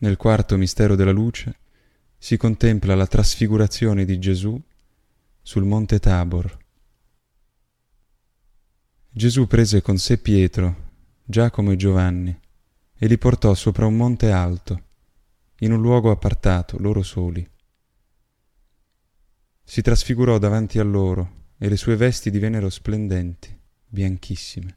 Nel quarto mistero della luce si contempla la trasfigurazione di Gesù sul monte Tabor. Gesù prese con sé Pietro, Giacomo e Giovanni e li portò sopra un monte alto, in un luogo appartato, loro soli. Si trasfigurò davanti a loro e le sue vesti divennero splendenti, bianchissime.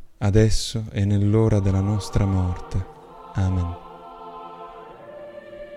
adesso e nell'ora della nostra morte. Amen.